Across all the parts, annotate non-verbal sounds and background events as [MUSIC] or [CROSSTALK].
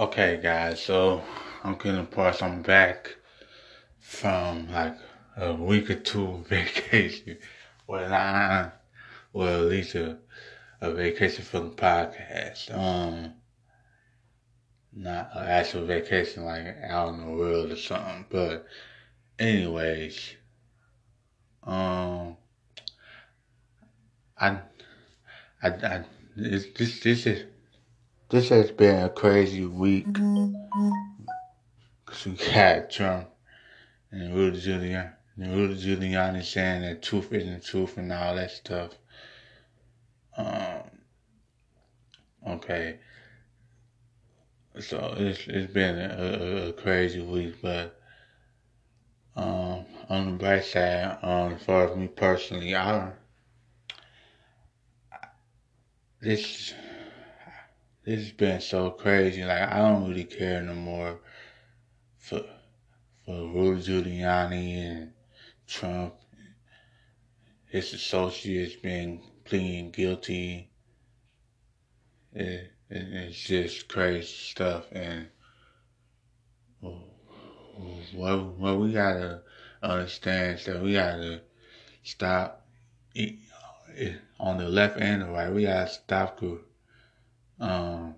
Okay, guys, so I'm getting parts. I'm back from like a week or two [LAUGHS] vacation. Well, not, well, at least a, a vacation for the podcast. Um, not an actual vacation like out in the world or something. But, anyways, um, I, I, I this, this is this has been a crazy week. Cause we got Trump and Rudy Giuliani, and Rudy Giuliani saying that truth isn't truth and all that stuff. Um, okay. So it's it's been a, a, a crazy week, but um, on the bright side, um, as far as me personally, I this this has been so crazy. Like I don't really care no more for for Rudy Giuliani and Trump, his associates being pleading guilty. It, it, it's just crazy stuff, and what what we gotta understand is that we gotta stop eh, on the left and the right. We gotta stop um,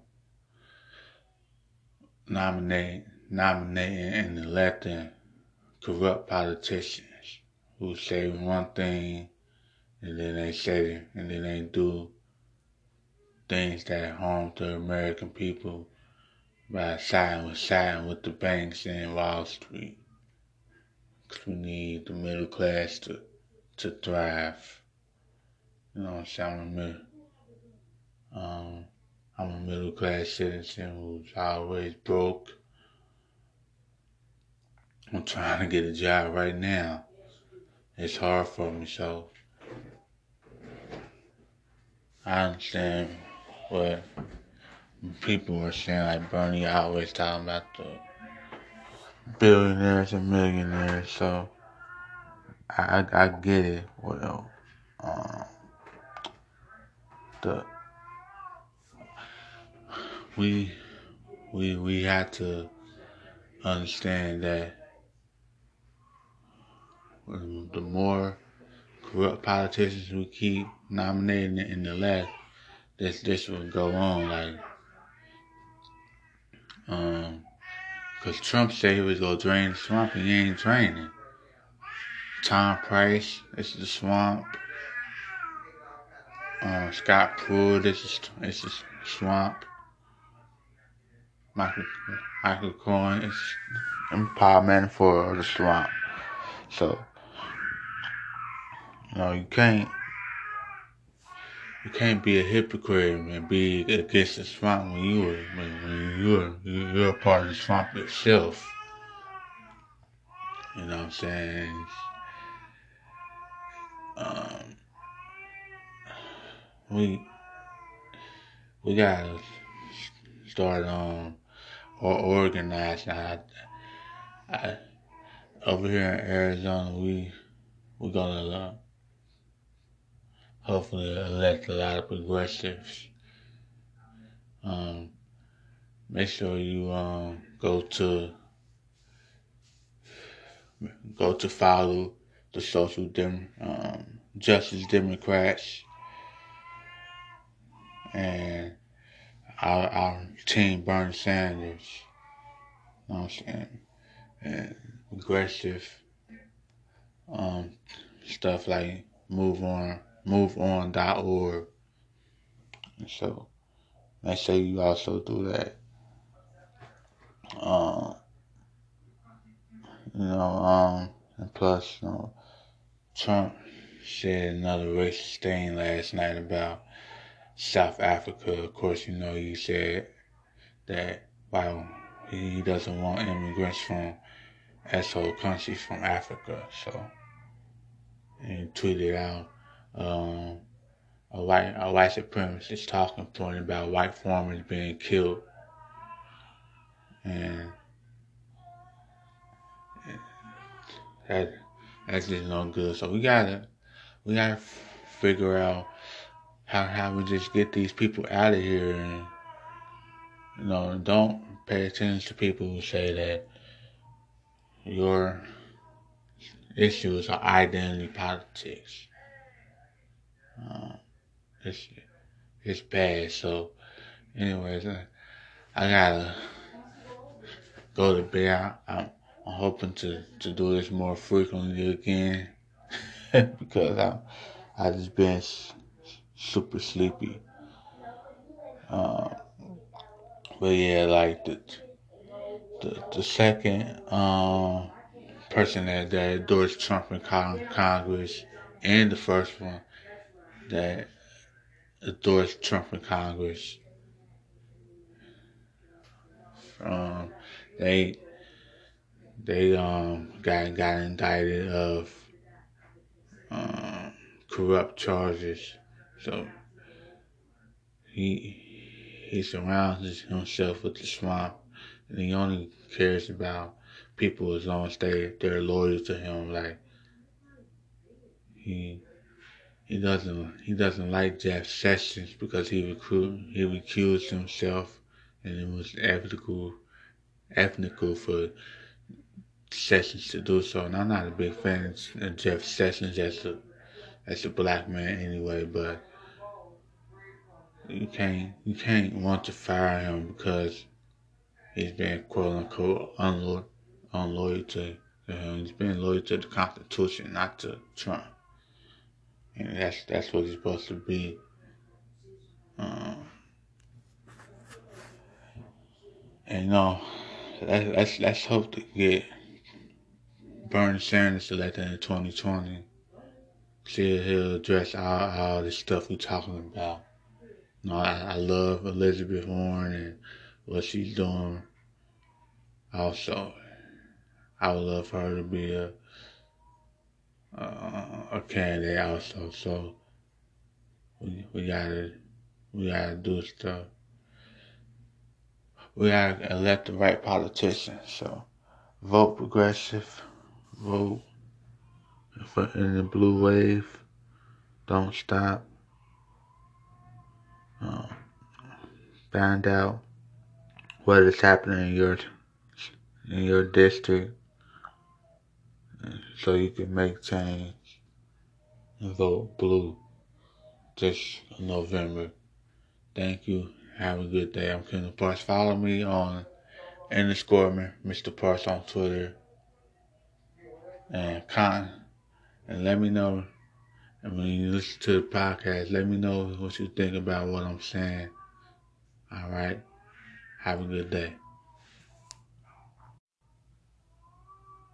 nominate, nominating and electing corrupt politicians who say one thing and then they say it and then they do things that harm the American people by siding with siding with the banks and Wall Street. Cause we need the middle class to to thrive. You know what I'm saying? Um, I'm a middle class citizen who's always broke. I'm trying to get a job right now. It's hard for me, so I understand what people were saying, like Bernie always talking about the billionaires and millionaires, so I, I, get it. Well, um, the we we we have to understand that the more corrupt politicians we keep nominating in the left, this this will go on like um because Trump said he was gonna drain the swamp and he ain't draining. Tom Price, is the swamp. Uh, Scott Pruitt, this is this is swamp. Michael Michael Cohen is empowerment for the swamp. So you know you can't you can't be a hypocrite and be against the swamp when you are when, when you're you're a part of the swamp yourself. You know what I'm saying? Um, we we gotta start um or organized. I, I, over here in Arizona, we we're gonna uh, hopefully elect a lot of progressives. Um, make sure you um, go to go to follow the social dem um, justice Democrats and our, team Bernie Sanders. You know what I'm saying? And aggressive um, stuff like move on moveon.org. And so make sure you also do that. Um, you know, um, and plus, you know, Trump said another racist thing last night about South Africa, of course, you know, he said that while he doesn't want immigrants from asshole countries from Africa, so he tweeted out um, a white a white supremacist talking point about white farmers being killed, and that that's just no good. So we gotta we gotta figure out how how we just get these people out of here and you know don't pay attention to people who say that your issues are identity politics. Uh, it's it's bad. So, anyways, I, I gotta go to bed. I, am I'm hoping to to do this more frequently again [LAUGHS] because I I just been super sleepy. Uh, but yeah, like the the, the second um, person that, that endorsed Trump in Congress and the first one that endorsed Trump in Congress. Um, they they um got got indicted of um, corrupt charges. So he he surrounds himself with the swamp, and he only cares about people as long as they they're loyal to him. Like he he doesn't he doesn't like Jeff Sessions because he recruit he recused himself, and it was ethical ethical for Sessions to do so. And I'm not a big fan of Jeff Sessions as a as a black man anyway, but you can't you can't want to fire him because he's been quote unquote unloyal, unloyal to him. He's been loyal to the Constitution, not to Trump. And that's that's what he's supposed to be. Um, and you know, let's let's, let's hope to get Bernie Sanders elected in 2020. See he'll address all all the stuff we're talking about. Know, I, I love Elizabeth Warren and what she's doing. Also, I would love for her to be a uh, a candidate also. So we we gotta we gotta do stuff. We gotta elect the right politicians. So vote progressive. Vote in the blue wave. Don't stop. Uh, find out what is happening in your in your district so you can make change and vote blue this November. Thank you. Have a good day. I'm Kendall Parks. Follow me on underscore Mr. Parks on Twitter and con and let me know and when you listen to the podcast, let me know what you think about what I'm saying. All right. Have a good day.